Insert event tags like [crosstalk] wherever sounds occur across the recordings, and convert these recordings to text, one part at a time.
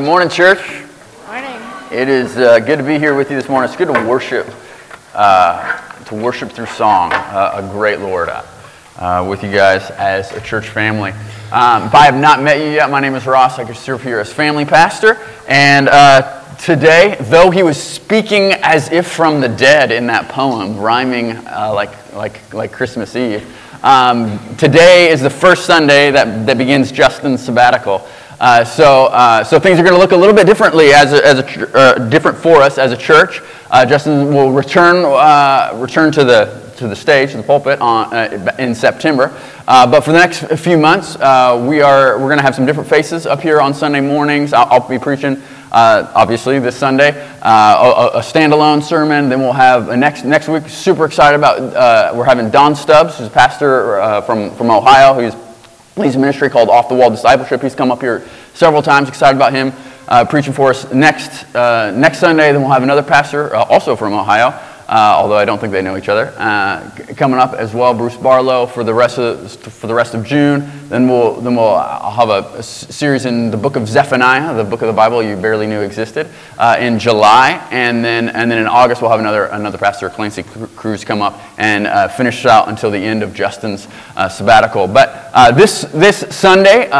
Good morning, church. Morning. It is uh, good to be here with you this morning. It's good to worship, uh, to worship through song, uh, a great Lord, uh, with you guys as a church family. Um, if I have not met you yet, my name is Ross. I can serve here as family pastor. And uh, today, though he was speaking as if from the dead in that poem, rhyming uh, like, like, like Christmas Eve, um, today is the first Sunday that, that begins Justin's sabbatical. Uh, so, uh, so things are going to look a little bit differently as a, as a uh, different for us as a church. Uh, Justin will return uh, return to the to the stage, to the pulpit on, in September. but for the next few months, we are we're going to have some different faces up here on Sunday mornings. I'll, I'll be preaching. obviously, this Sunday, a, a, standalone sermon. Then we'll have next next week. Super excited about. we're having Don Stubbs, who's a pastor from from Ohio, who's leads a ministry called Off the Wall Discipleship. He's come up here several times. Excited about him uh, preaching for us next uh, next Sunday. Then we'll have another pastor, uh, also from Ohio, uh, although I don't think they know each other, uh, coming up as well. Bruce Barlow for the rest of for the rest of June. Then we'll then we'll I'll have a, a series in the book of Zephaniah, the book of the Bible you barely knew existed, uh, in July, and then and then in August we'll have another another pastor, Clancy Cruz, come up and uh, finish out until the end of Justin's uh, sabbatical. But uh, this this Sunday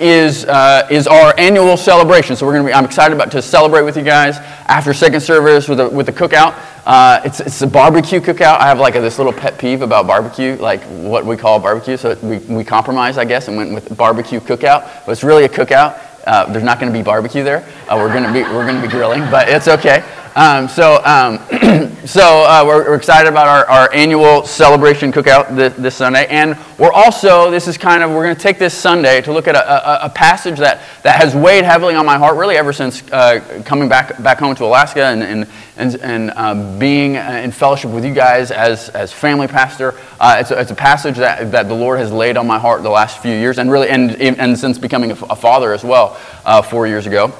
is is our annual celebration, so we're gonna be I'm excited about to celebrate with you guys after second service with a with a cookout. Uh, it's, it's a barbecue cookout. I have like a, this little pet peeve about barbecue, like what we call barbecue. So we, we compromised, I guess, and went with barbecue cookout. But it's really a cookout. Uh, there's not going to be barbecue there. Uh, we're going to be we're going to be grilling, but it's okay. Um, so, um, [clears throat] so uh, we're, we're, excited about our, our annual celebration cookout this, this, Sunday, and we're also this is kind of we're going to take this Sunday to look at a, a, a, passage that, that has weighed heavily on my heart really ever since uh, coming back back home to Alaska and and and, and uh, being in fellowship with you guys as as family pastor. Uh, it's, a, it's a passage that, that the Lord has laid on my heart the last few years, and really and and since becoming a, a father as well uh, four years ago.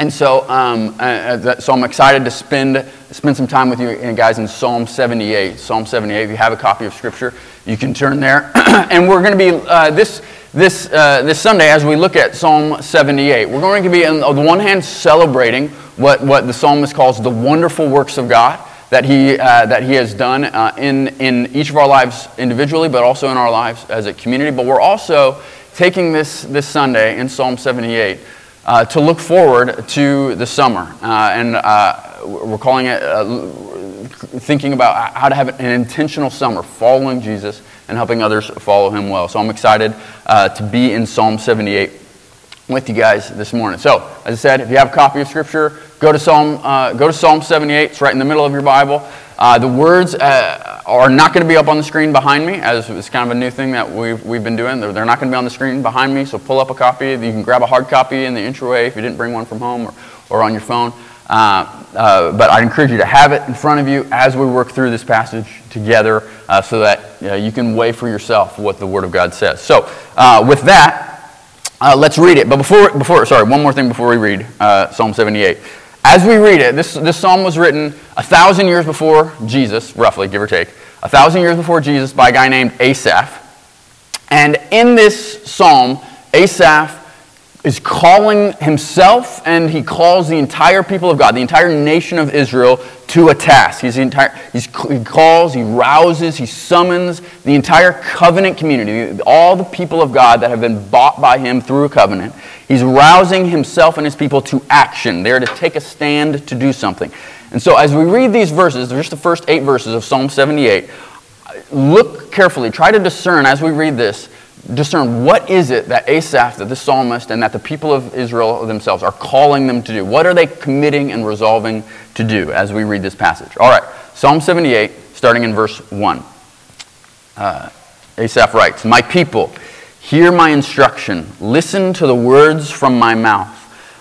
And so, um, uh, uh so I'm excited to spend, spend some time with you guys in Psalm 78. Psalm 78, if you have a copy of Scripture, you can turn there. [clears throat] and we're going to be, uh, this, this, uh, this Sunday, as we look at Psalm 78, we're going to be, on the one hand, celebrating what, what the psalmist calls the wonderful works of God that he, uh, that he has done uh, in, in each of our lives individually, but also in our lives as a community. But we're also taking this, this Sunday in Psalm 78 uh, to look forward to the summer. Uh, and uh, we're calling it thinking about how to have an intentional summer, following Jesus and helping others follow him well. So I'm excited to be in Psalm 78 with you guys this morning. So, as I said, if you have a copy of Scripture, go to Psalm, uh, go to Psalm 78. It's right in the middle of your Bible. Uh, the words uh, are not going to be up on the screen behind me, as it's kind of a new thing that we've, we've been doing. They're, they're not going to be on the screen behind me, so pull up a copy. You can grab a hard copy in the entryway if you didn't bring one from home or, or on your phone. Uh, uh, but I encourage you to have it in front of you as we work through this passage together uh, so that you can weigh for yourself what the Word of God says. So, with that, let's read it. But before, before, sorry, one more thing before we read Psalm 78. As we read it, this, this psalm was written a thousand years before Jesus, roughly, give or take, a thousand years before Jesus by a guy named Asaph. And in this psalm, Asaph is calling himself and he calls the entire people of God, the entire nation of Israel, to a task. He's entire, he's, he calls, he rouses, he summons the entire covenant community, all the people of God that have been bought by him through a covenant. He's rousing himself and his people to action. They're to take a stand to do something. And so as we read these verses, just the first eight verses of Psalm 78, look carefully, try to discern as we read this discern what is it that Asaph, that the psalmist, and that the people of Israel themselves are calling them to do. What are they committing and resolving to do as we read this passage? All right, Psalm 78, starting in verse 1. Uh, Asaph writes, My people, hear my instruction. Listen to the words from my mouth.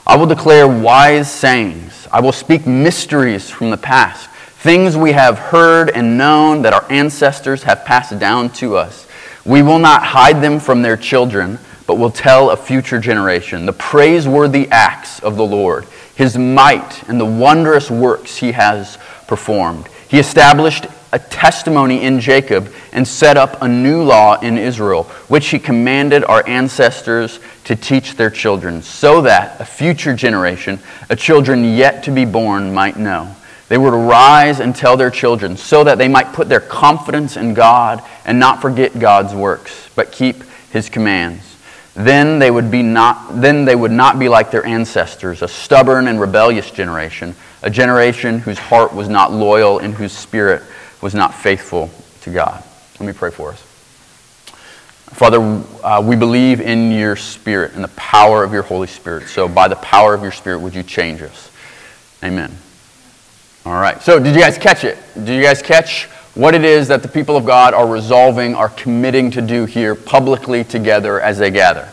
I will declare wise sayings. I will speak mysteries from the past, things we have heard and known that our ancestors have passed down to us. We will not hide them from their children, but will tell a future generation the praiseworthy acts of the Lord, his might, and the wondrous works he has performed. He established a testimony in Jacob and set up a new law in Israel, which he commanded our ancestors to teach their children, so that a future generation, a children yet to be born, might know. They were to rise and tell their children, so that they might put their confidence in God and not forget God's works, but keep his commands. Then they would, be not, then they would not be like their ancestors, a stubborn and rebellious generation, a generation whose heart was not loyal and whose spirit was not faithful to God. Let me pray for us. Father, uh, we believe in your Spirit and the power of your Holy Spirit. So, by the power of your Spirit, would you change us? Amen. All right. So, did you guys catch it? Did you guys catch what it is that the people of God are resolving, are committing to do here publicly together as they gather?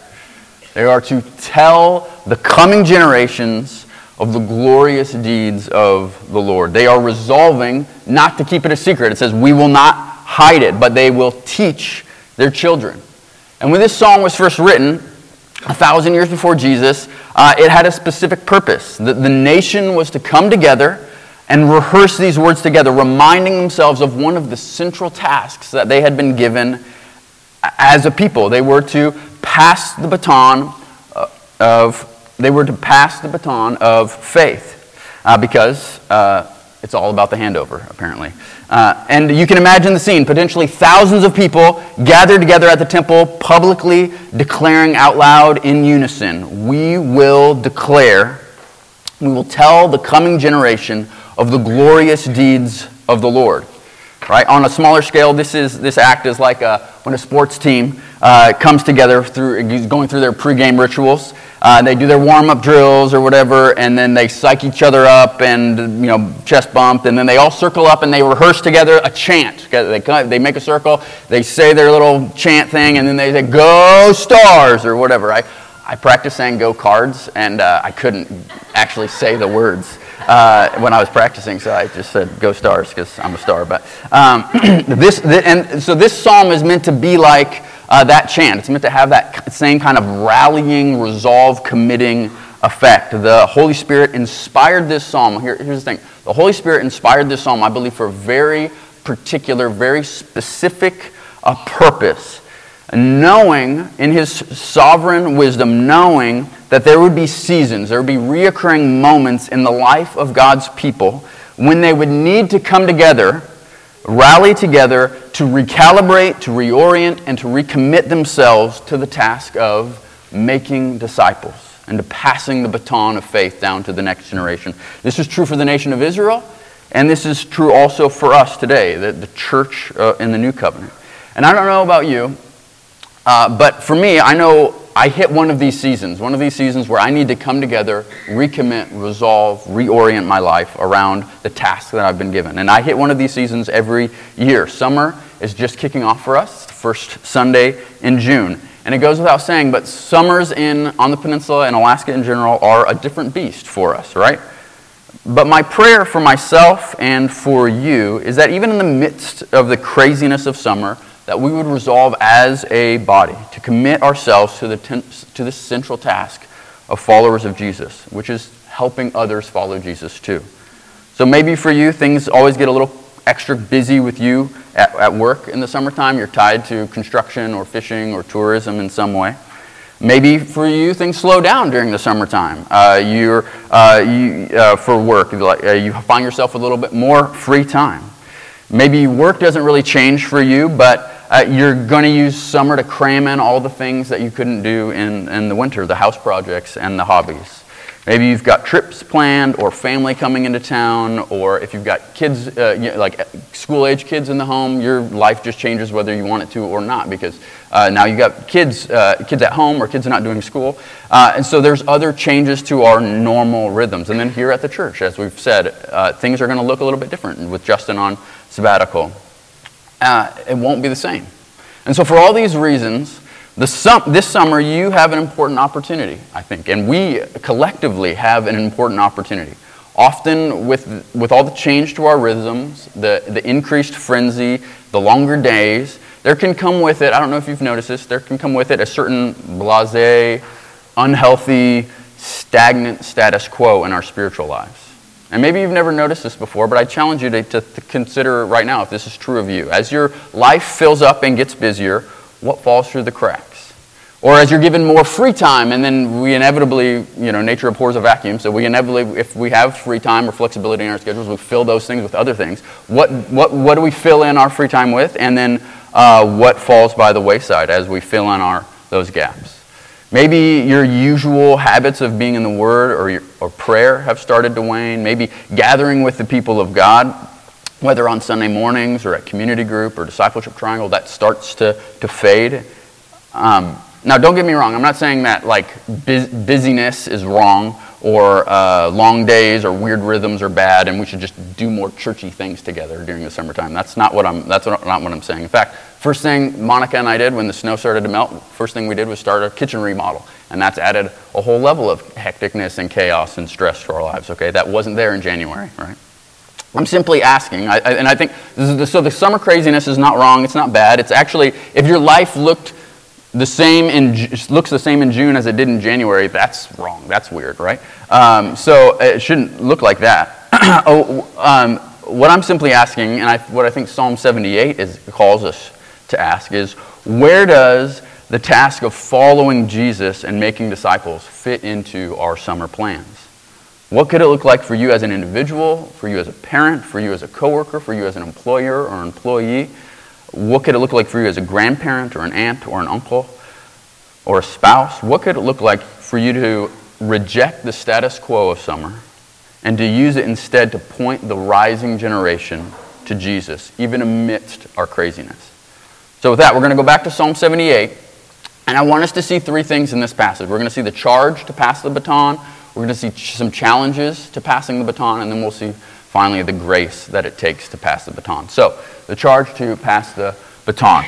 They are to tell the coming generations of the glorious deeds of the Lord. They are resolving not to keep it a secret. It says, We will not hide it, but they will teach their children. And when this song was first written, a thousand years before Jesus, uh, it had a specific purpose. The, the nation was to come together and rehearse these words together, reminding themselves of one of the central tasks that they had been given as a people. They were to pass the baton uh, of they were to pass the baton of faith uh, because uh, it's all about the handover, apparently. Uh, and you can imagine the scene potentially thousands of people gathered together at the temple, publicly declaring out loud in unison We will declare, we will tell the coming generation of the glorious deeds of the Lord. Right? On a smaller scale, this, is, this act is like a, when a sports team uh, comes together through going through their pregame rituals. Uh, they do their warm-up drills or whatever, and then they psych each other up and you know chest bump, and then they all circle up and they rehearse together a chant. They they make a circle, they say their little chant thing, and then they say "Go Stars" or whatever. I I practiced saying "Go Cards," and uh, I couldn't actually say the words. Uh, when I was practicing, so I just said "Go Stars" because I'm a star. But um, [clears throat] this, and so this psalm is meant to be like uh, that chant. It's meant to have that same kind of rallying, resolve, committing effect. The Holy Spirit inspired this psalm. Here, here's the thing the Holy Spirit inspired this psalm, I believe, for a very particular, very specific uh, purpose. Knowing, in his sovereign wisdom, knowing that there would be seasons, there would be reoccurring moments in the life of God's people when they would need to come together rally together to recalibrate, to reorient, and to recommit themselves to the task of making disciples and to passing the baton of faith down to the next generation. This is true for the nation of Israel, and this is true also for us today, the, the church uh, in the new covenant. And I don't know about you, uh, but for me, I know I hit one of these seasons, one of these seasons where I need to come together, recommit, resolve, reorient my life around the task that I've been given. And I hit one of these seasons every year. Summer is just kicking off for us, first Sunday in June. And it goes without saying, but summers in on the peninsula and Alaska in general are a different beast for us, right? But my prayer for myself and for you is that even in the midst of the craziness of summer, that we would resolve as a body to commit ourselves to the, ten, to the central task of followers of Jesus, which is helping others follow Jesus too. So maybe for you, things always get a little extra busy with you at, at work in the summertime. You're tied to construction or fishing or tourism in some way. Maybe for you, things slow down during the summertime. Uh, you're, uh, you, uh, for work, uh, you find yourself a little bit more free time. Maybe work doesn't really change for you, but uh, you're going to use summer to cram in all the things that you couldn't do in, in the winter, the house projects and the hobbies. Maybe you've got trips planned or family coming into town, or if you've got kids, uh, like uh, school age kids in the home, your life just changes whether you want it to or not because uh, now you've got kids, uh, kids at home or kids not doing school. Uh, and so there's other changes to our normal rhythms. And then here at the church, as we've said, uh, things are going to look a little bit different with Justin on sabbatical uh, it won't be the same. And so, for all these reasons, sum- this summer you have an important opportunity, I think, and we collectively have an important opportunity. Often, with, with all the change to our rhythms, the, the increased frenzy, the longer days, there can come with it, I don't know if you've noticed this, there can come with it a certain blase, unhealthy, stagnant status quo in our spiritual lives. And maybe you've never noticed this before, but I challenge you to, to, to consider right now if this is true of you. As your life fills up and gets busier, what falls through the cracks? Or as you're given more free time, and then we inevitably, you know, nature abhors a vacuum, so we inevitably, if we have free time or flexibility in our schedules, we fill those things with other things. What, what, what do we fill in our free time with? And then uh, what falls by the wayside as we fill in our, those gaps? Maybe your usual habits of being in the Word or, your, or prayer have started to wane. Maybe gathering with the people of God, whether on Sunday mornings or at community group or discipleship triangle, that starts to, to fade. Um, now, don't get me wrong. I'm not saying that like busyness is wrong or uh, long days or weird rhythms are bad, and we should just do more churchy things together during the summertime. That's not what I'm. That's not what I'm saying. In fact, first thing Monica and I did when the snow started to melt, first thing we did was start a kitchen remodel, and that's added a whole level of hecticness and chaos and stress to our lives. Okay, that wasn't there in January, right? I'm simply asking, I, and I think the, so. The summer craziness is not wrong. It's not bad. It's actually if your life looked the same in looks the same in June as it did in January, that's wrong. That's weird, right? Um, so it shouldn't look like that. [clears throat] oh, um, what I'm simply asking, and I, what I think Psalm 78 is, calls us to ask, is where does the task of following Jesus and making disciples fit into our summer plans? What could it look like for you as an individual, for you as a parent, for you as a coworker, for you as an employer or employee? What could it look like for you as a grandparent or an aunt or an uncle or a spouse? What could it look like for you to reject the status quo of summer and to use it instead to point the rising generation to Jesus, even amidst our craziness? So, with that, we're going to go back to Psalm 78. And I want us to see three things in this passage. We're going to see the charge to pass the baton, we're going to see some challenges to passing the baton, and then we'll see finally the grace that it takes to pass the baton. So, the charge to pass the baton.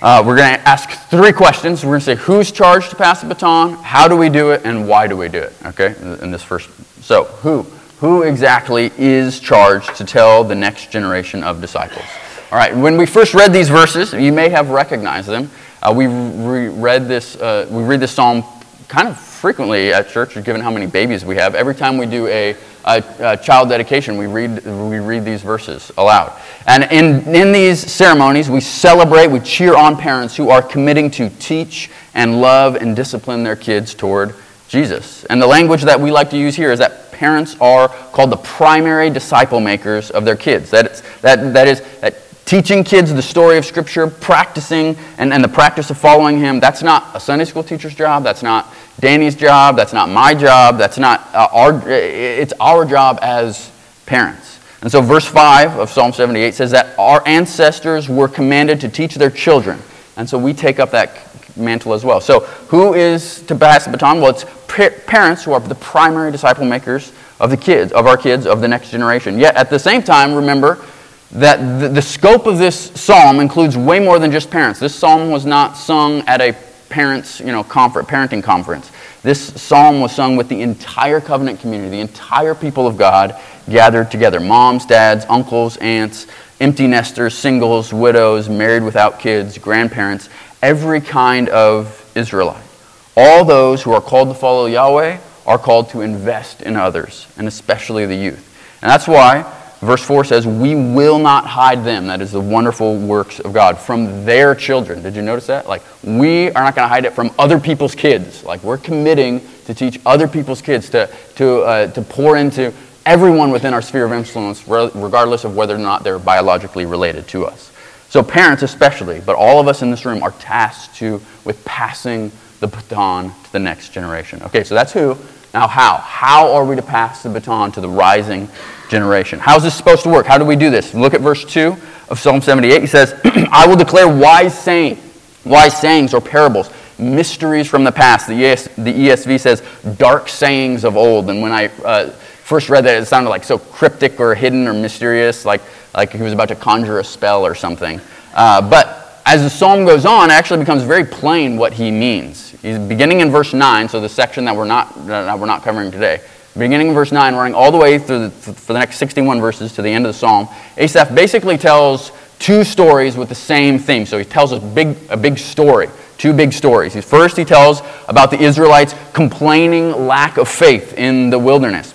Uh, we're going to ask three questions. We're going to say who's charged to pass the baton, how do we do it, and why do we do it? Okay, in this first. So, who? Who exactly is charged to tell the next generation of disciples? All right, when we first read these verses, you may have recognized them. Uh, we re- read this, uh, we read this psalm kind of frequently at church, given how many babies we have. Every time we do a, a, a, child dedication, we read, we read these verses aloud. And in, in these ceremonies, we celebrate, we cheer on parents who are committing to teach and love and discipline their kids toward Jesus. And the language that we like to use here is that parents are called the primary disciple makers of their kids. That that, that is that teaching kids the story of Scripture, practicing and, and the practice of following Him, that's not a Sunday school teacher's job. That's not Danny's job. That's not my job. That's not uh, our, it's our job as parents. And so, verse 5 of Psalm 78 says that our ancestors were commanded to teach their children. And so, we take up that mantle as well. So, who is to pass the baton? Well, it's parents who are the primary disciple makers of the kids, of our kids, of the next generation. Yet, at the same time, remember, that the, the scope of this psalm includes way more than just parents. This psalm was not sung at a parents, you know, conference, parenting conference. This psalm was sung with the entire covenant community, the entire people of God gathered together moms, dads, uncles, aunts, empty nesters, singles, widows, married without kids, grandparents, every kind of Israelite. All those who are called to follow Yahweh are called to invest in others, and especially the youth. And that's why Verse 4 says, We will not hide them. That is the wonderful works of God from their children. Did you notice that? Like, we are not going to hide it from other people's kids. Like, we're committing to teach other people's kids, to, to, uh, to pour into everyone within our sphere of influence, regardless of whether or not they're biologically related to us. So, parents especially, but all of us in this room are tasked to, with passing the baton to the next generation. Okay, so that's who. Now, how? How are we to pass the baton to the rising generation. How's this supposed to work? How do we do this? Look at verse 2 of Psalm 78. He says, [clears throat] I will declare wise saying, wise sayings or parables, mysteries from the past. The, ES, the ESV says dark sayings of old. And when I uh, first read that, it sounded like so cryptic or hidden or mysterious, like, like he was about to conjure a spell or something. Uh, but as the psalm goes on, it actually becomes very plain what he means. He's beginning in verse 9, so the section that we're not, that we're not covering today beginning in verse 9, running all the way through the, for the next 61 verses to the end of the psalm, Asaph basically tells two stories with the same theme. So he tells a big, a big story, two big stories. First, he tells about the Israelites complaining lack of faith in the wilderness.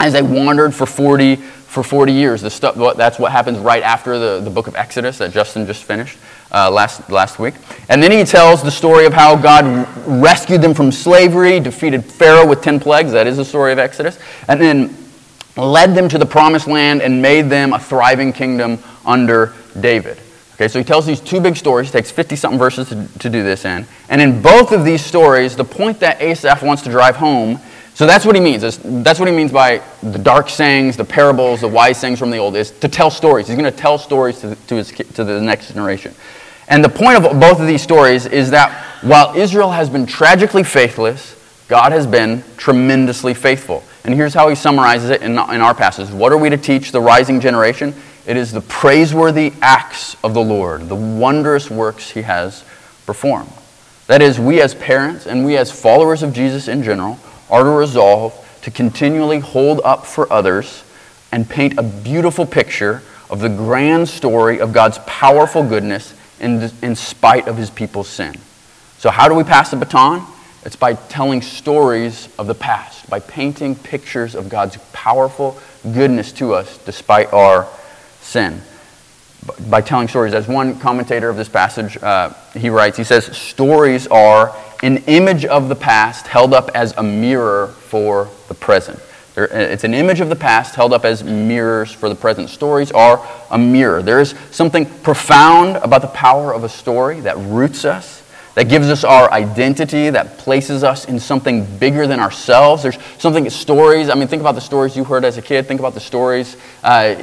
as they wandered for 40, for 40 years. Stuff, that's what happens right after the, the book of Exodus that Justin just finished uh, last, last week. And then he tells the story of how God rescued them from slavery, defeated Pharaoh with 10 plagues. That is the story of Exodus. And then led them to the promised land and made them a thriving kingdom under David. Okay, so he tells these two big stories, takes 50 something verses to, to do this in. And in both of these stories, the point that Asaph wants to drive home so that's what he means. That's what he means by the dark sayings, the parables, the wise sayings from the old, is to tell stories. He's going to tell stories to, to, his, to the next generation. And the point of both of these stories is that while Israel has been tragically faithless, God has been tremendously faithful. And here's how he summarizes it in, in our passage. What are we to teach the rising generation? It is the praiseworthy acts of the Lord, the wondrous works he has performed. That is, we as parents and we as followers of Jesus in general are to resolve to continually hold up for others and paint a beautiful picture of the grand story of God's powerful goodness in, in spite of his people's sin. So, how do we pass the baton? It's by telling stories of the past, by painting pictures of God's powerful goodness to us despite our sin. By telling stories. As one commentator of this passage, uh, he writes, he says, Stories are an image of the past held up as a mirror for the present. It's an image of the past held up as mirrors for the present. Stories are a mirror. There is something profound about the power of a story that roots us, that gives us our identity, that places us in something bigger than ourselves. There's something, stories, I mean, think about the stories you heard as a kid. Think about the stories, uh,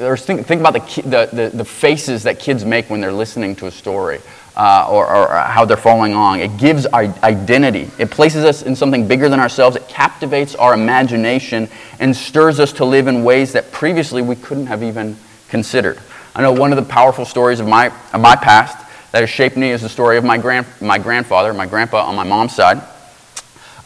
or think, think about the, the, the, the faces that kids make when they're listening to a story uh, or, or, how they're following along. It gives identity. It places us in something bigger than ourselves. It captivates our imagination and stirs us to live in ways that previously we couldn't have even considered. I know one of the powerful stories of my, of my past that has shaped me is the story of my, grand, my grandfather, my grandpa on my mom's side.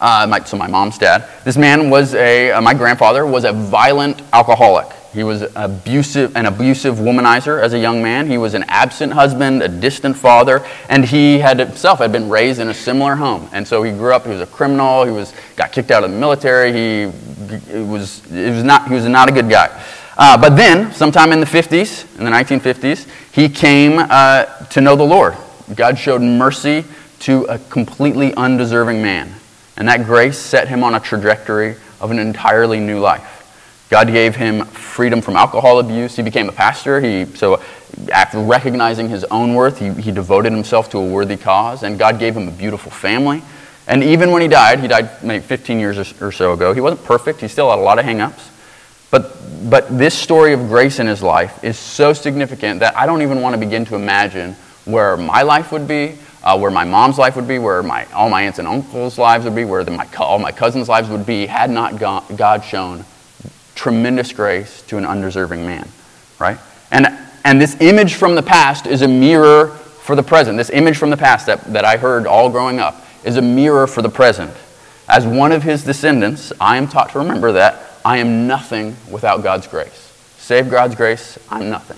Uh, my, so my mom's dad. This man was a, uh, my grandfather was a violent alcoholic. He was abusive, an abusive womanizer as a young man. He was an absent husband, a distant father, and he had himself had been raised in a similar home. And so he grew up. He was a criminal. He was got kicked out of the military. He was, it was not, he was not a good guy. Uh, but then, sometime in the 50s, in the 1950s, he came uh, to know the Lord. God showed mercy to a completely undeserving man. And that grace set him on a trajectory of an entirely new life. God gave him freedom from alcohol abuse. He became a pastor. He, so, after recognizing his own worth, he, he devoted himself to a worthy cause, and God gave him a beautiful family. And even when he died, he died maybe 15 years or so ago, he wasn't perfect. He still had a lot of hangups. But, but this story of grace in his life is so significant that I don't even want to begin to imagine where my life would be, uh, where my mom's life would be, where my, all my aunts and uncles' lives would be, where the, my, all my cousins' lives would be, had not God shown tremendous grace to an undeserving man, right? And, and this image from the past is a mirror for the present. This image from the past that, that I heard all growing up is a mirror for the present. As one of his descendants, I am taught to remember that I am nothing without God's grace. Save God's grace, I'm nothing.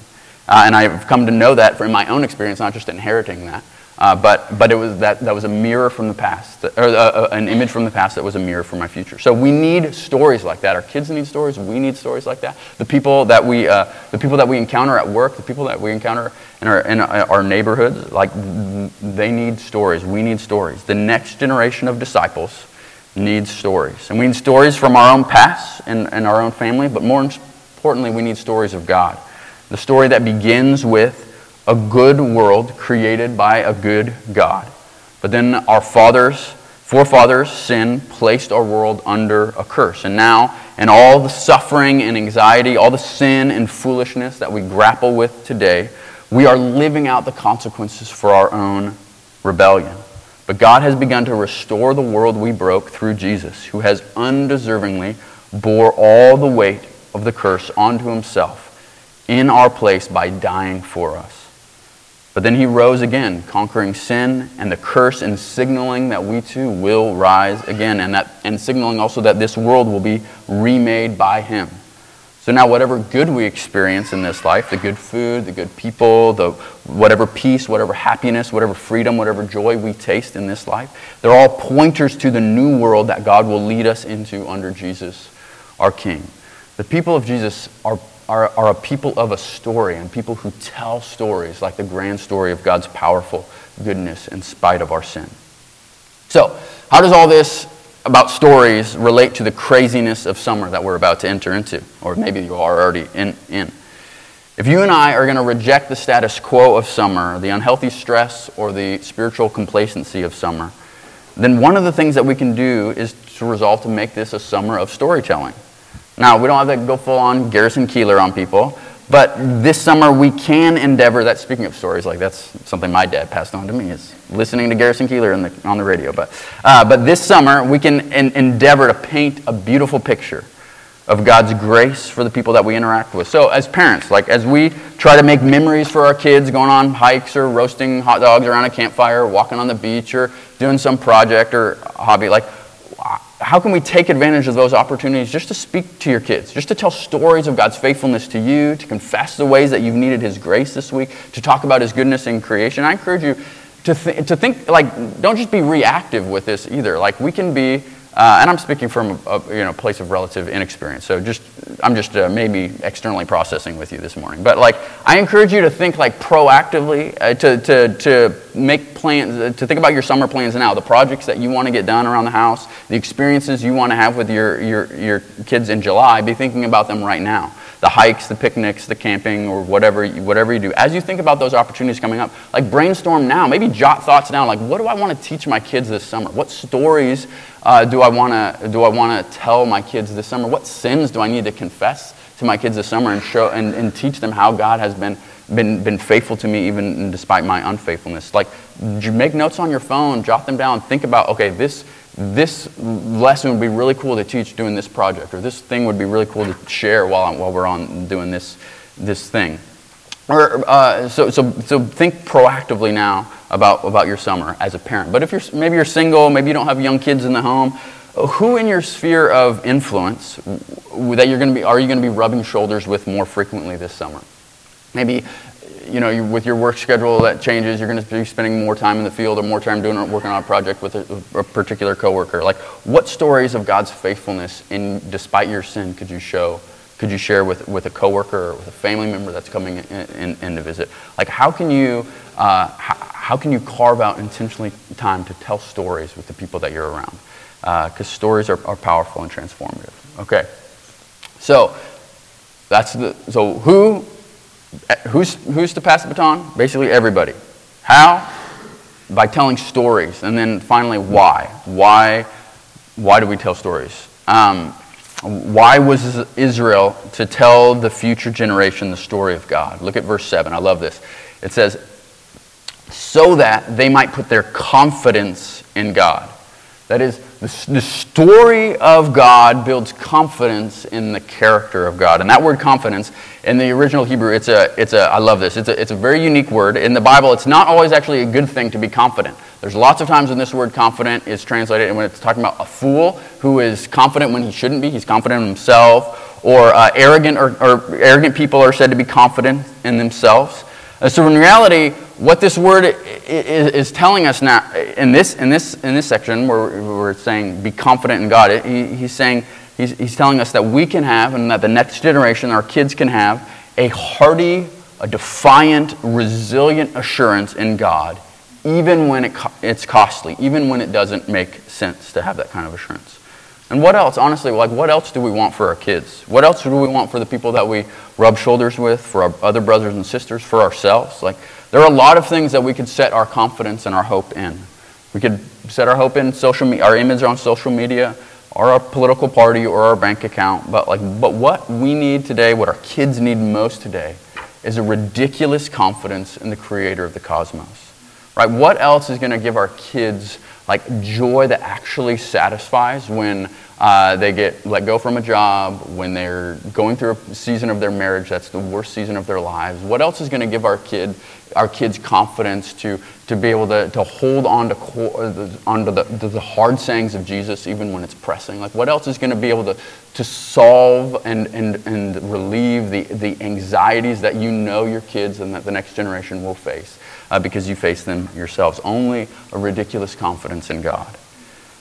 Uh, and I've come to know that from my own experience, not just inheriting that. Uh, but but it was that, that was a mirror from the past, or uh, uh, an image from the past that was a mirror for my future. So we need stories like that. Our kids need stories. We need stories like that. The people that we, uh, the people that we encounter at work, the people that we encounter in our, in our neighborhoods, like they need stories. We need stories. The next generation of disciples needs stories. And we need stories from our own past and, and our own family, but more importantly, we need stories of God. The story that begins with a good world created by a good God. But then our fathers, forefathers, sin placed our world under a curse. And now, in all the suffering and anxiety, all the sin and foolishness that we grapple with today, we are living out the consequences for our own rebellion. But God has begun to restore the world we broke through Jesus, who has undeservingly bore all the weight of the curse onto himself in our place by dying for us. But then he rose again, conquering sin and the curse and signaling that we too will rise again and, that, and signaling also that this world will be remade by him. So now whatever good we experience in this life, the good food, the good people, the whatever peace, whatever happiness, whatever freedom, whatever joy we taste in this life, they're all pointers to the new world that God will lead us into under Jesus' our King. The people of Jesus are, are, are a people of a story and people who tell stories like the grand story of God's powerful goodness in spite of our sin. So, how does all this about stories relate to the craziness of summer that we're about to enter into? Or maybe you are already in. in. If you and I are going to reject the status quo of summer, the unhealthy stress, or the spiritual complacency of summer, then one of the things that we can do is to resolve to make this a summer of storytelling. Now, we don't have to go full on Garrison Keillor on people, but this summer we can endeavor that. Speaking of stories, like that's something my dad passed on to me is listening to Garrison Keillor the, on the radio. But, uh, but this summer we can en- endeavor to paint a beautiful picture of God's grace for the people that we interact with. So, as parents, like as we try to make memories for our kids, going on hikes or roasting hot dogs around a campfire, walking on the beach, or doing some project or hobby, like how can we take advantage of those opportunities just to speak to your kids, just to tell stories of God's faithfulness to you, to confess the ways that you've needed His grace this week, to talk about His goodness in creation? I encourage you to, th- to think, like, don't just be reactive with this either. Like, we can be uh, and I'm speaking from a, a, you know, place of relative inexperience. So just, I'm just uh, maybe externally processing with you this morning. But like, I encourage you to think like proactively, uh, to, to, to make plans, uh, to think about your summer plans now, the projects that you want to get done around the house, the experiences you want to have with your, your, your kids in July, be thinking about them right now the hikes, the picnics, the camping, or whatever you, whatever you do. As you think about those opportunities coming up, like brainstorm now, maybe jot thoughts down. Like, what do I want to teach my kids this summer? What stories uh, do I want to do I want to tell my kids this summer? What sins do I need to confess to my kids this summer and show and, and teach them how God has been been, been faithful to me even despite my unfaithfulness. Like, make notes on your phone, jot them down, think about, okay, this, this lesson would be really cool to teach doing this project, or this thing would be really cool to share while, while we're on doing this, this thing. Or, uh, so, so, so think proactively now about, about your summer as a parent. But if you're, maybe you're single, maybe you don't have young kids in the home, who in your sphere of influence that you're going to be, are you going to be rubbing shoulders with more frequently this summer? Maybe you know, you, with your work schedule that changes, you're going to be spending more time in the field or more time doing working on a project with a, a particular coworker. Like, what stories of God's faithfulness, in despite your sin, could you show? Could you share with, with a coworker or with a family member that's coming in, in, in to visit? Like, how can you uh, how, how, can you carve out intentionally time to tell stories with the people that you're around? Because uh, stories are, are powerful and transformative. Okay, so that's the so who Who's, who's to pass the baton? Basically, everybody. How? By telling stories. And then finally, why? Why, why do we tell stories? Um, why was Israel to tell the future generation the story of God? Look at verse 7. I love this. It says, so that they might put their confidence in God. That is, the story of God builds confidence in the character of God. And that word confidence, in the original Hebrew, it's a, it's a I love this, it's a, it's a very unique word. In the Bible, it's not always actually a good thing to be confident. There's lots of times when this word confident is translated, and when it's talking about a fool who is confident when he shouldn't be, he's confident in himself, or uh, arrogant, or, or arrogant people are said to be confident in themselves. Uh, so in reality, what this word is telling us now in this, in this, in this section where we're saying be confident in God, he's saying, he's, he's telling us that we can have and that the next generation, our kids can have a hearty, a defiant, resilient assurance in God, even when it, it's costly, even when it doesn't make sense to have that kind of assurance. And what else, honestly, like what else do we want for our kids? What else do we want for the people that we rub shoulders with, for our other brothers and sisters, for ourselves? Like, there are a lot of things that we could set our confidence and our hope in. We could set our hope in social me- our image on social media, or our political party, or our bank account. But like, but what we need today, what our kids need most today, is a ridiculous confidence in the Creator of the cosmos. Right? What else is going to give our kids like joy that actually satisfies when uh, they get let go from a job, when they're going through a season of their marriage that's the worst season of their lives. What else is going to give our kid, our kids confidence to, to be able to, to hold on to, on to the, to the hard sayings of Jesus even when it's pressing? Like what else is going to be able to, to solve and, and, and relieve the, the anxieties that you know your kids and that the next generation will face? Uh, because you face them yourselves. Only a ridiculous confidence in God.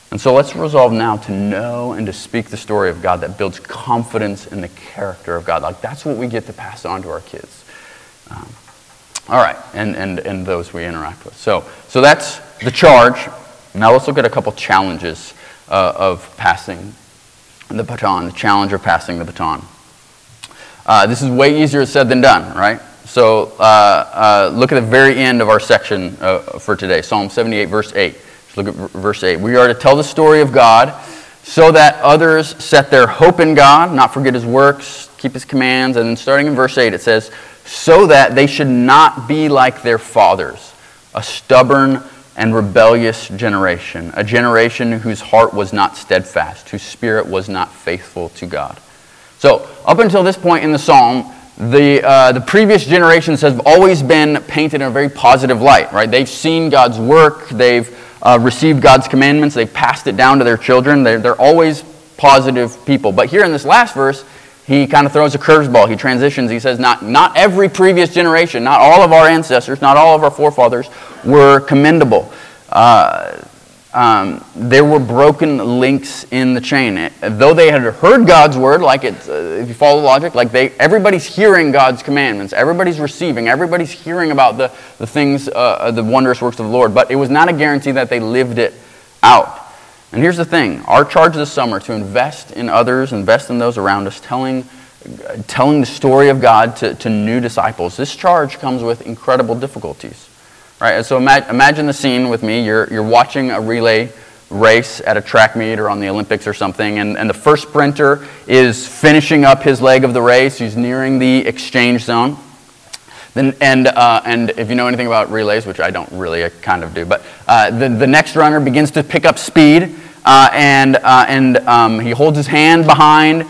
And so let's resolve now to know and to speak the story of God that builds confidence in the character of God. Like that's what we get to pass on to our kids. Um, all right, and, and, and those we interact with. So, so that's the charge. Now let's look at a couple challenges uh, of passing the baton, the challenge of passing the baton. Uh, this is way easier said than done, right? So uh, uh look at the very end of our section uh, for today, Psalm 78, verse 8. Just Look at verse 8. We are to tell the story of God so that others set their hope in God, not forget his works, keep his commands. And then starting in verse 8, it says, so that they should not be like their fathers, a stubborn and rebellious generation, a generation whose heart was not steadfast, whose spirit was not faithful to God. So, up until this point in the psalm, the, uh, the previous generations have always been painted in a very positive light, right? They've seen God's work, they've uh, received God's commandments, they've passed it down to their children. They're, they're always positive people. But here in this last verse, he kind of throws a curveball. He transitions. He says, not, not every previous generation, not all of our ancestors, not all of our forefathers were commendable. Uh, um, there were broken links in the chain. Though they had heard God's word, like it's, uh, if you follow the logic, like they, everybody's hearing God's commandments, everybody's receiving, everybody's hearing about the, the things, uh, uh, the wondrous works of the Lord, but it was not a guarantee that they lived it out. And here's the thing our charge this summer to invest in others, invest in those around us, telling, telling the story of God to, to new disciples. This charge comes with incredible difficulties. Right? So imagine the scene with me. You're, you're watching a relay race at a track meet or on the Olympics or something, and, and the first sprinter is finishing up his leg of the race. He's nearing the exchange zone. Then, and, uh, and if you know anything about relays, which I don't really, I kind of do, but uh, the, the next runner begins to pick up speed, uh, and, uh, and um, he holds his hand behind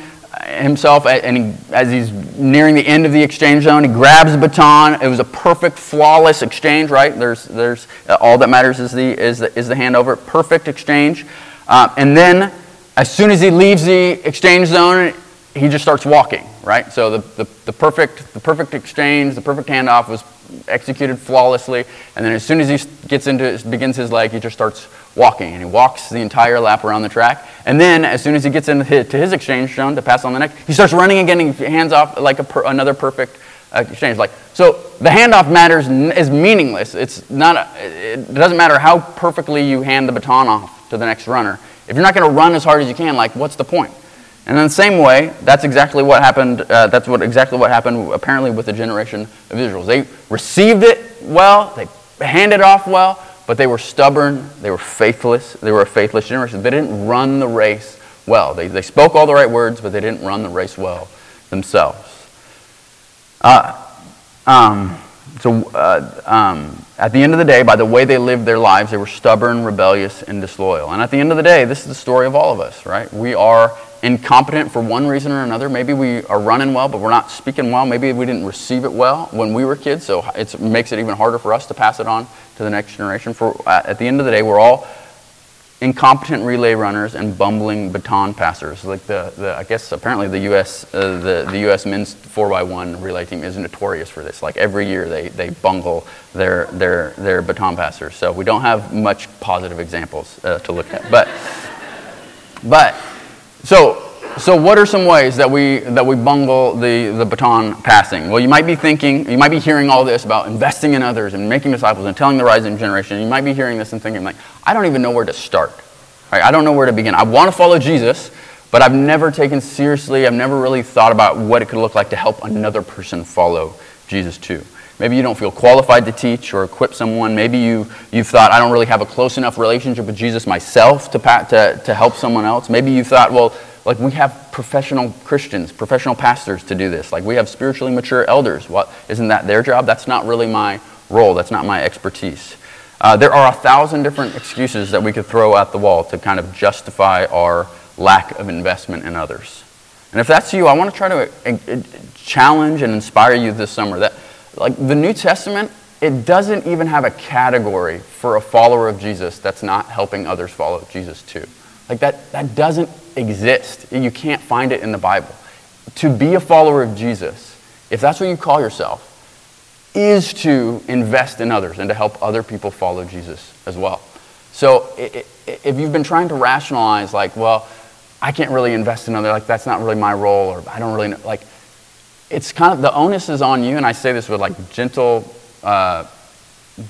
himself, and he, as he's nearing the end of the exchange zone, he grabs the baton. It was a perfect, flawless exchange, right? There's, there's uh, all that matters is the, is the, is the handover. Perfect exchange. Uh, and then, as soon as he leaves the exchange zone, he just starts walking, right? So the, the, the, perfect, the perfect exchange, the perfect handoff was executed flawlessly. And then as soon as he gets into, begins his leg, he just starts walking. And he walks the entire lap around the track. And then as soon as he gets into his, to his exchange zone to pass on the next, he starts running again and hands off like per, another perfect uh, exchange. Like, so the handoff matters is meaningless. It's not, a, it doesn't matter how perfectly you hand the baton off to the next runner. If you're not going to run as hard as you can, like, what's the point? And in the same way, that's exactly what happened. Uh, that's what exactly what happened apparently with the generation of Israel. They received it well, they handed off well, but they were stubborn, they were faithless, they were a faithless generation. They didn't run the race well. They, they spoke all the right words, but they didn't run the race well themselves. Uh, um, so, uh, um, at the end of the day, by the way they lived their lives, they were stubborn, rebellious, and disloyal. And at the end of the day, this is the story of all of us, right? We are incompetent for one reason or another. Maybe we are running well, but we're not speaking well. Maybe we didn't receive it well when we were kids, so it makes it even harder for us to pass it on to the next generation. For at the end of the day, we're all incompetent relay runners and bumbling baton passers. Like the, the I guess apparently the U.S. Uh, the the U.S. men's 4x1 relay team is notorious for this. Like every year they they bungle their their their baton passers. So we don't have much positive examples uh, to look at, but but so, so what are some ways that we, that we bungle the, the baton passing? Well, you might be thinking, you might be hearing all this about investing in others and making disciples and telling the rising generation. You might be hearing this and thinking, like, I don't even know where to start. Right? I don't know where to begin. I want to follow Jesus, but I've never taken seriously, I've never really thought about what it could look like to help another person follow Jesus too. Maybe you don't feel qualified to teach or equip someone. Maybe you, you've thought, I don't really have a close enough relationship with Jesus myself to, to, to help someone else. Maybe you thought, well, like we have professional Christians, professional pastors to do this. Like we have spiritually mature elders. What, isn't that their job? That's not really my role. That's not my expertise. Uh, there are a thousand different excuses that we could throw at the wall to kind of justify our lack of investment in others. And if that's you, I want to try to uh, uh, challenge and inspire you this summer that like the New Testament, it doesn't even have a category for a follower of Jesus that's not helping others follow Jesus too. Like that, that doesn't exist. You can't find it in the Bible. To be a follower of Jesus, if that's what you call yourself, is to invest in others and to help other people follow Jesus as well. So if you've been trying to rationalize, like, well, I can't really invest in other, like, that's not really my role, or I don't really know, like, it's kind of, the onus is on you, and I say this with like gentle, uh,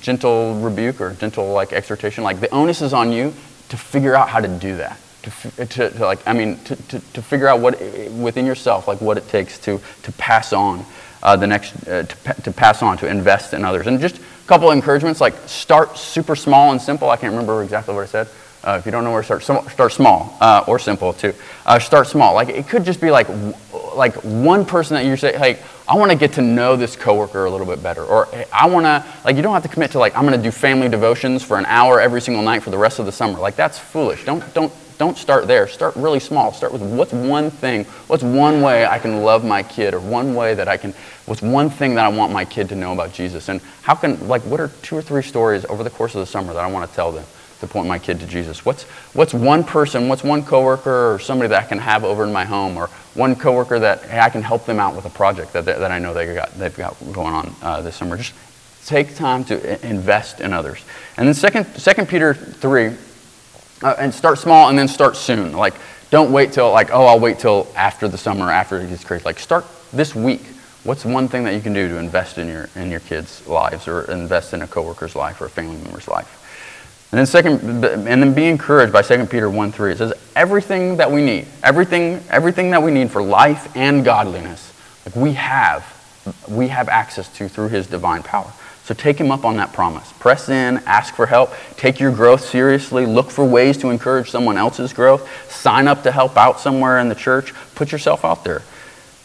gentle rebuke or gentle like exhortation, like the onus is on you to figure out how to do that. To, to, to like, I mean, to, to, to, figure out what within yourself, like what it takes to, to pass on uh, the next, uh, to, to pass on, to invest in others. And just a couple of encouragements, like start super small and simple. I can't remember exactly what I said. Uh, if you don't know where to start, start small uh, or simple too. Uh, start small. Like it could just be like like one person that you say, hey, I want to get to know this coworker a little bit better, or hey, I want to like you don't have to commit to like I'm going to do family devotions for an hour every single night for the rest of the summer. Like that's foolish. Don't don't don't start there. Start really small. Start with what's one thing, what's one way I can love my kid, or one way that I can, what's one thing that I want my kid to know about Jesus, and how can like what are two or three stories over the course of the summer that I want to tell them to point my kid to Jesus? What's, what's one person, what's one coworker or somebody that I can have over in my home or one coworker that hey, I can help them out with a project that, that I know they got, they've got going on uh, this summer? Just take time to invest in others. And then second, second Peter 3, uh, and start small and then start soon. Like, don't wait till like, oh, I'll wait till after the summer, after it gets crazy. Like, start this week. What's one thing that you can do to invest in your in your kids' lives, or invest in a coworker's life or a family member's life? And then second, and then be encouraged by 2 Peter 1 3. It says, everything that we need, everything, everything that we need for life and godliness, like we have, we have access to through his divine power. So take him up on that promise. Press in, ask for help, take your growth seriously, look for ways to encourage someone else's growth, sign up to help out somewhere in the church, put yourself out there.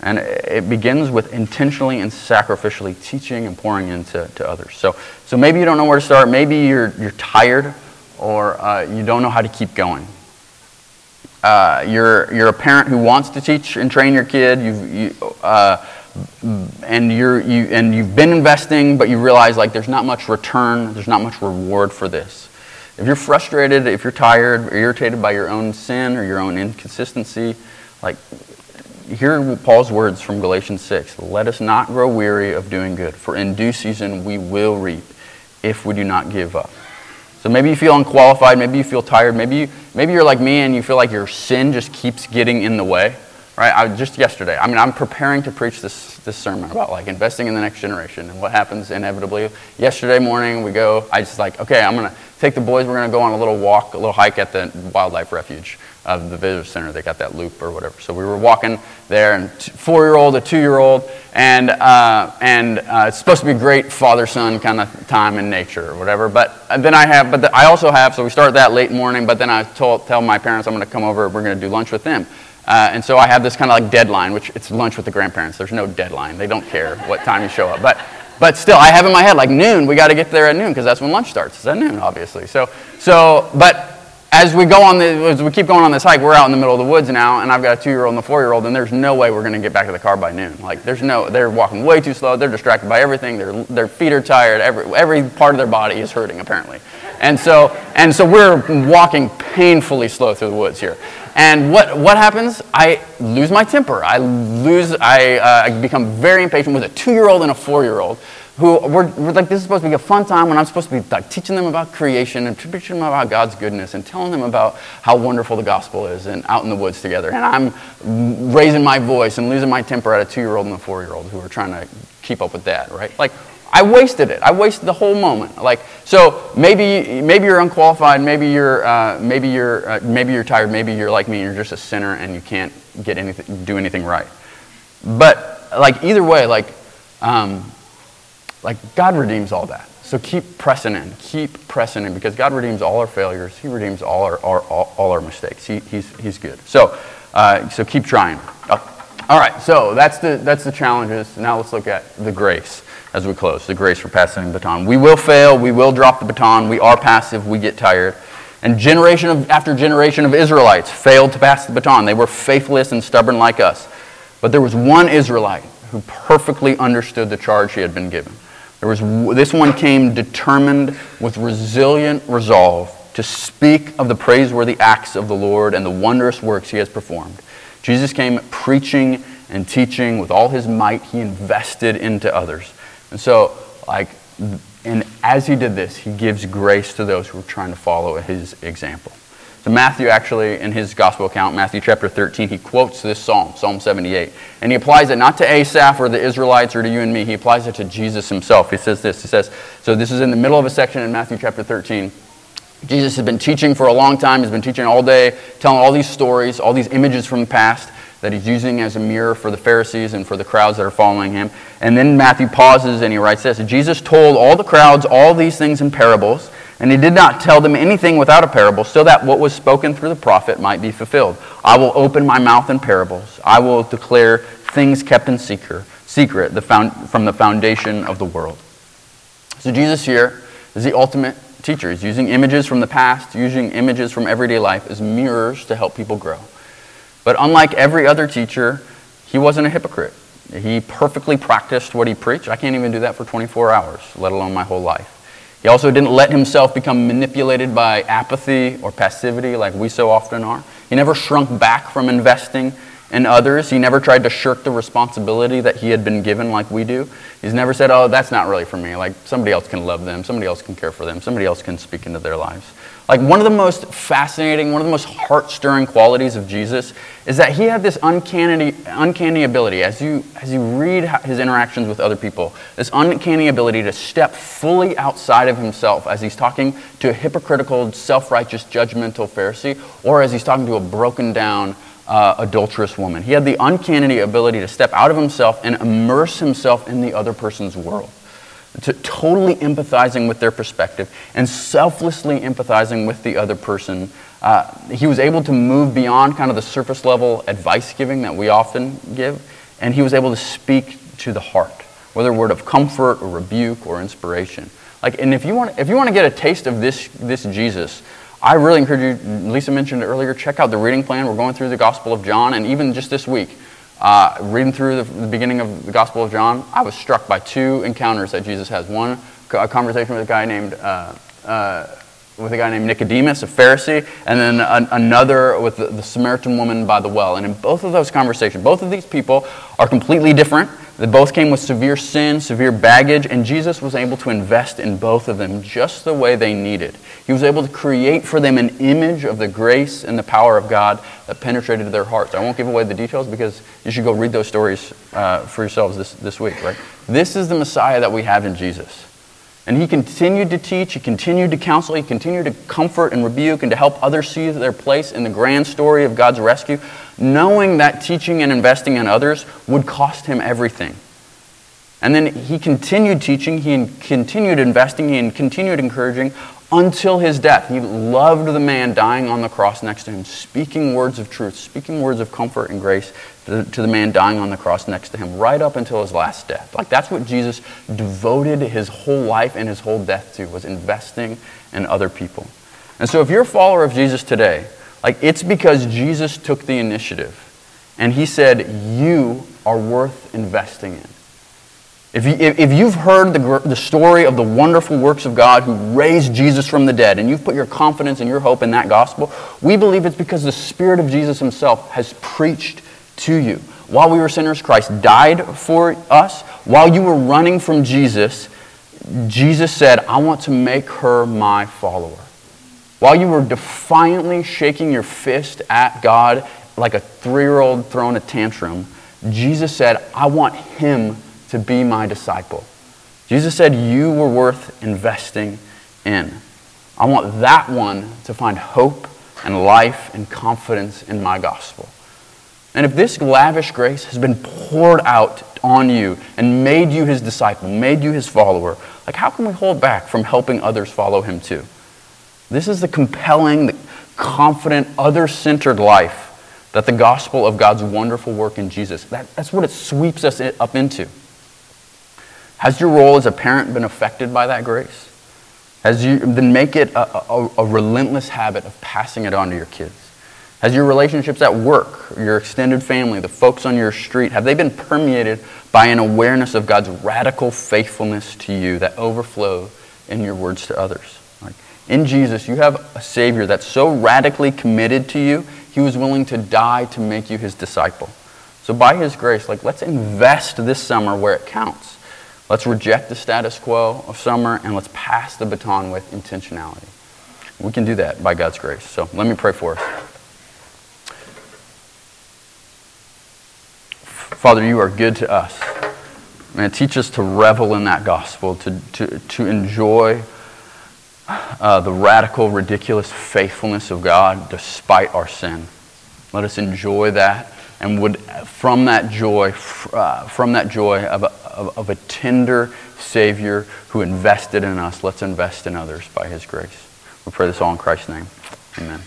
And it begins with intentionally and sacrificially teaching and pouring into to others. So, so maybe you don't know where to start. Maybe you're, you're tired or uh, you don't know how to keep going. Uh, you're, you're a parent who wants to teach and train your kid. You've, you, uh, and, you're, you, and you've been investing, but you realize like there's not much return, there's not much reward for this. If you're frustrated, if you're tired, or irritated by your own sin or your own inconsistency, like hear Paul's words from Galatians 6 Let us not grow weary of doing good, for in due season we will reap if we do not give up. So maybe you feel unqualified, maybe you feel tired, maybe, you, maybe you're like me and you feel like your sin just keeps getting in the way. Right? I, just yesterday, I mean, I'm preparing to preach this, this sermon about like investing in the next generation and what happens inevitably. Yesterday morning, we go, I just like, okay, I'm going to take the boys, we're going to go on a little walk, a little hike at the wildlife refuge of the visitor center. They got that loop or whatever. So we were walking there, and four year old, a two year old, and, uh, and uh, it's supposed to be great father son kind of time in nature or whatever. But then I have, but the, I also have, so we start that late morning, but then I told, tell my parents I'm going to come over, we're going to do lunch with them. Uh, and so I have this kind of like deadline, which it's lunch with the grandparents. There's no deadline. They don't care what time you show up. But, but still, I have in my head like noon. We got to get there at noon because that's when lunch starts. It's at noon, obviously. So, so, but as we go on the, as we keep going on this hike, we're out in the middle of the woods now, and I've got a two-year-old and a four-year-old, and there's no way we're going to get back to the car by noon. Like, there's no, they're walking way too slow. They're distracted by everything. Their, their feet are tired. Every, every part of their body is hurting, apparently. And so, and so we're walking painfully slow through the woods here. And what, what happens? I lose my temper. I lose, I, uh, I become very impatient with a two-year-old and a four-year-old who we're, like this is supposed to be a fun time when i'm supposed to be like teaching them about creation and teaching them about god's goodness and telling them about how wonderful the gospel is and out in the woods together. And i'm raising my voice and losing my temper at a two-year-old and a four-year-old who are trying to keep up with that right? Like i wasted it. I wasted the whole moment. Like so maybe maybe you're unqualified. Maybe you're uh, maybe you're uh, maybe you're tired. Maybe you're like me. You're just a sinner and you can't get anything do anything right. But like either way like um, like, God redeems all that. So keep pressing in. Keep pressing in because God redeems all our failures. He redeems all our, our all, all, our mistakes. He, he's, he's good. So, uh, so keep trying. Oh. All right, so that's the, that's the challenges. Now let's look at the grace as we close the grace for passing the baton. We will fail. We will drop the baton. We are passive. We get tired. And generation of, after generation of Israelites failed to pass the baton. They were faithless and stubborn like us. But there was one Israelite who perfectly understood the charge he had been given. There was, this one came determined with resilient resolve to speak of the praiseworthy acts of the Lord and the wondrous works he has performed. Jesus came preaching and teaching with all his might. He invested into others. And so, like, and as he did this, he gives grace to those who are trying to follow his example. So, Matthew actually, in his gospel account, Matthew chapter 13, he quotes this psalm, Psalm 78. And he applies it not to Asaph or the Israelites or to you and me. He applies it to Jesus himself. He says this He says, So, this is in the middle of a section in Matthew chapter 13. Jesus has been teaching for a long time. He's been teaching all day, telling all these stories, all these images from the past that he's using as a mirror for the Pharisees and for the crowds that are following him. And then Matthew pauses and he writes this Jesus told all the crowds all these things in parables. And he did not tell them anything without a parable, so that what was spoken through the prophet might be fulfilled. I will open my mouth in parables. I will declare things kept in secret, secret from the foundation of the world. So Jesus here is the ultimate teacher. He's using images from the past, using images from everyday life as mirrors to help people grow. But unlike every other teacher, he wasn't a hypocrite. He perfectly practiced what he preached. I can't even do that for 24 hours, let alone my whole life. He also didn't let himself become manipulated by apathy or passivity like we so often are. He never shrunk back from investing in others. He never tried to shirk the responsibility that he had been given like we do. He's never said, oh, that's not really for me. Like somebody else can love them, somebody else can care for them, somebody else can speak into their lives. Like, one of the most fascinating, one of the most heart stirring qualities of Jesus is that he had this uncanny, uncanny ability, as you, as you read his interactions with other people, this uncanny ability to step fully outside of himself as he's talking to a hypocritical, self righteous, judgmental Pharisee, or as he's talking to a broken down, uh, adulterous woman. He had the uncanny ability to step out of himself and immerse himself in the other person's world to totally empathizing with their perspective and selflessly empathizing with the other person. Uh, he was able to move beyond kind of the surface level advice giving that we often give, and he was able to speak to the heart, whether a word of comfort or rebuke or inspiration. Like, and if you want, if you want to get a taste of this, this Jesus, I really encourage you. Lisa mentioned earlier. Check out the reading plan. We're going through the Gospel of John, and even just this week, uh, reading through the, the, beginning of the Gospel of John, I was struck by two encounters that Jesus has. One, a conversation with a guy named uh, uh, with a guy named Nicodemus, a Pharisee, and then an, another with the, the Samaritan woman by the well. And in both of those conversations, both of these people are completely different. They both came with severe sin, severe baggage, and Jesus was able to invest in both of them just the way they needed. He was able to create for them an image of the grace and the power of God that penetrated their hearts. I won't give away the details because you should go read those stories uh, for yourselves this, this week, right? This is the Messiah that we have in Jesus. And he continued to teach, he continued to counsel, he continued to comfort and rebuke and to help others see their place in the grand story of God's rescue, knowing that teaching and investing in others would cost him everything. And then he continued teaching, he continued investing, he continued encouraging until his death. He loved the man dying on the cross next to him, speaking words of truth, speaking words of comfort and grace to, the man dying on the cross next to him, right up until his last death. Like that's what Jesus devoted his whole life and his whole death to, was investing in other people. And so if you're a follower of Jesus today, like it's because Jesus took the initiative and he said, You are worth investing in. If, you, if you've heard the, the story of the wonderful works of God who raised Jesus from the dead, and you've put your confidence and your hope in that gospel, we believe it's because the Spirit of Jesus Himself has preached to you. While we were sinners, Christ died for us. While you were running from Jesus, Jesus said, I want to make her my follower. While you were defiantly shaking your fist at God like a three year old throwing a tantrum, Jesus said, I want him to be my disciple. Jesus said, You were worth investing in. I want that one to find hope and life and confidence in my gospel. And if this lavish grace has been poured out on you and made you his disciple, made you his follower, like how can we hold back from helping others follow him too? This is the compelling, the confident, other centered life that the gospel of God's wonderful work in Jesus, that, that's what it sweeps us up into. Has your role as a parent been affected by that grace? Has you, then make it a, a, a relentless habit of passing it on to your kids. Has your relationships at work, your extended family, the folks on your street, have they been permeated by an awareness of God's radical faithfulness to you that overflow in your words to others? Like in Jesus, you have a Savior that's so radically committed to you, he was willing to die to make you his disciple. So by his grace, like let's invest this summer where it counts. Let's reject the status quo of summer and let's pass the baton with intentionality. We can do that by God's grace. So let me pray for us. Father, you are good to us. Man, teach us to revel in that gospel, to, to, to enjoy uh, the radical, ridiculous faithfulness of God despite our sin. Let us enjoy that and would, from that joy, uh, from that joy of a, of, of a tender Savior who invested in us, let's invest in others by His grace. We pray this all in Christ's name. Amen.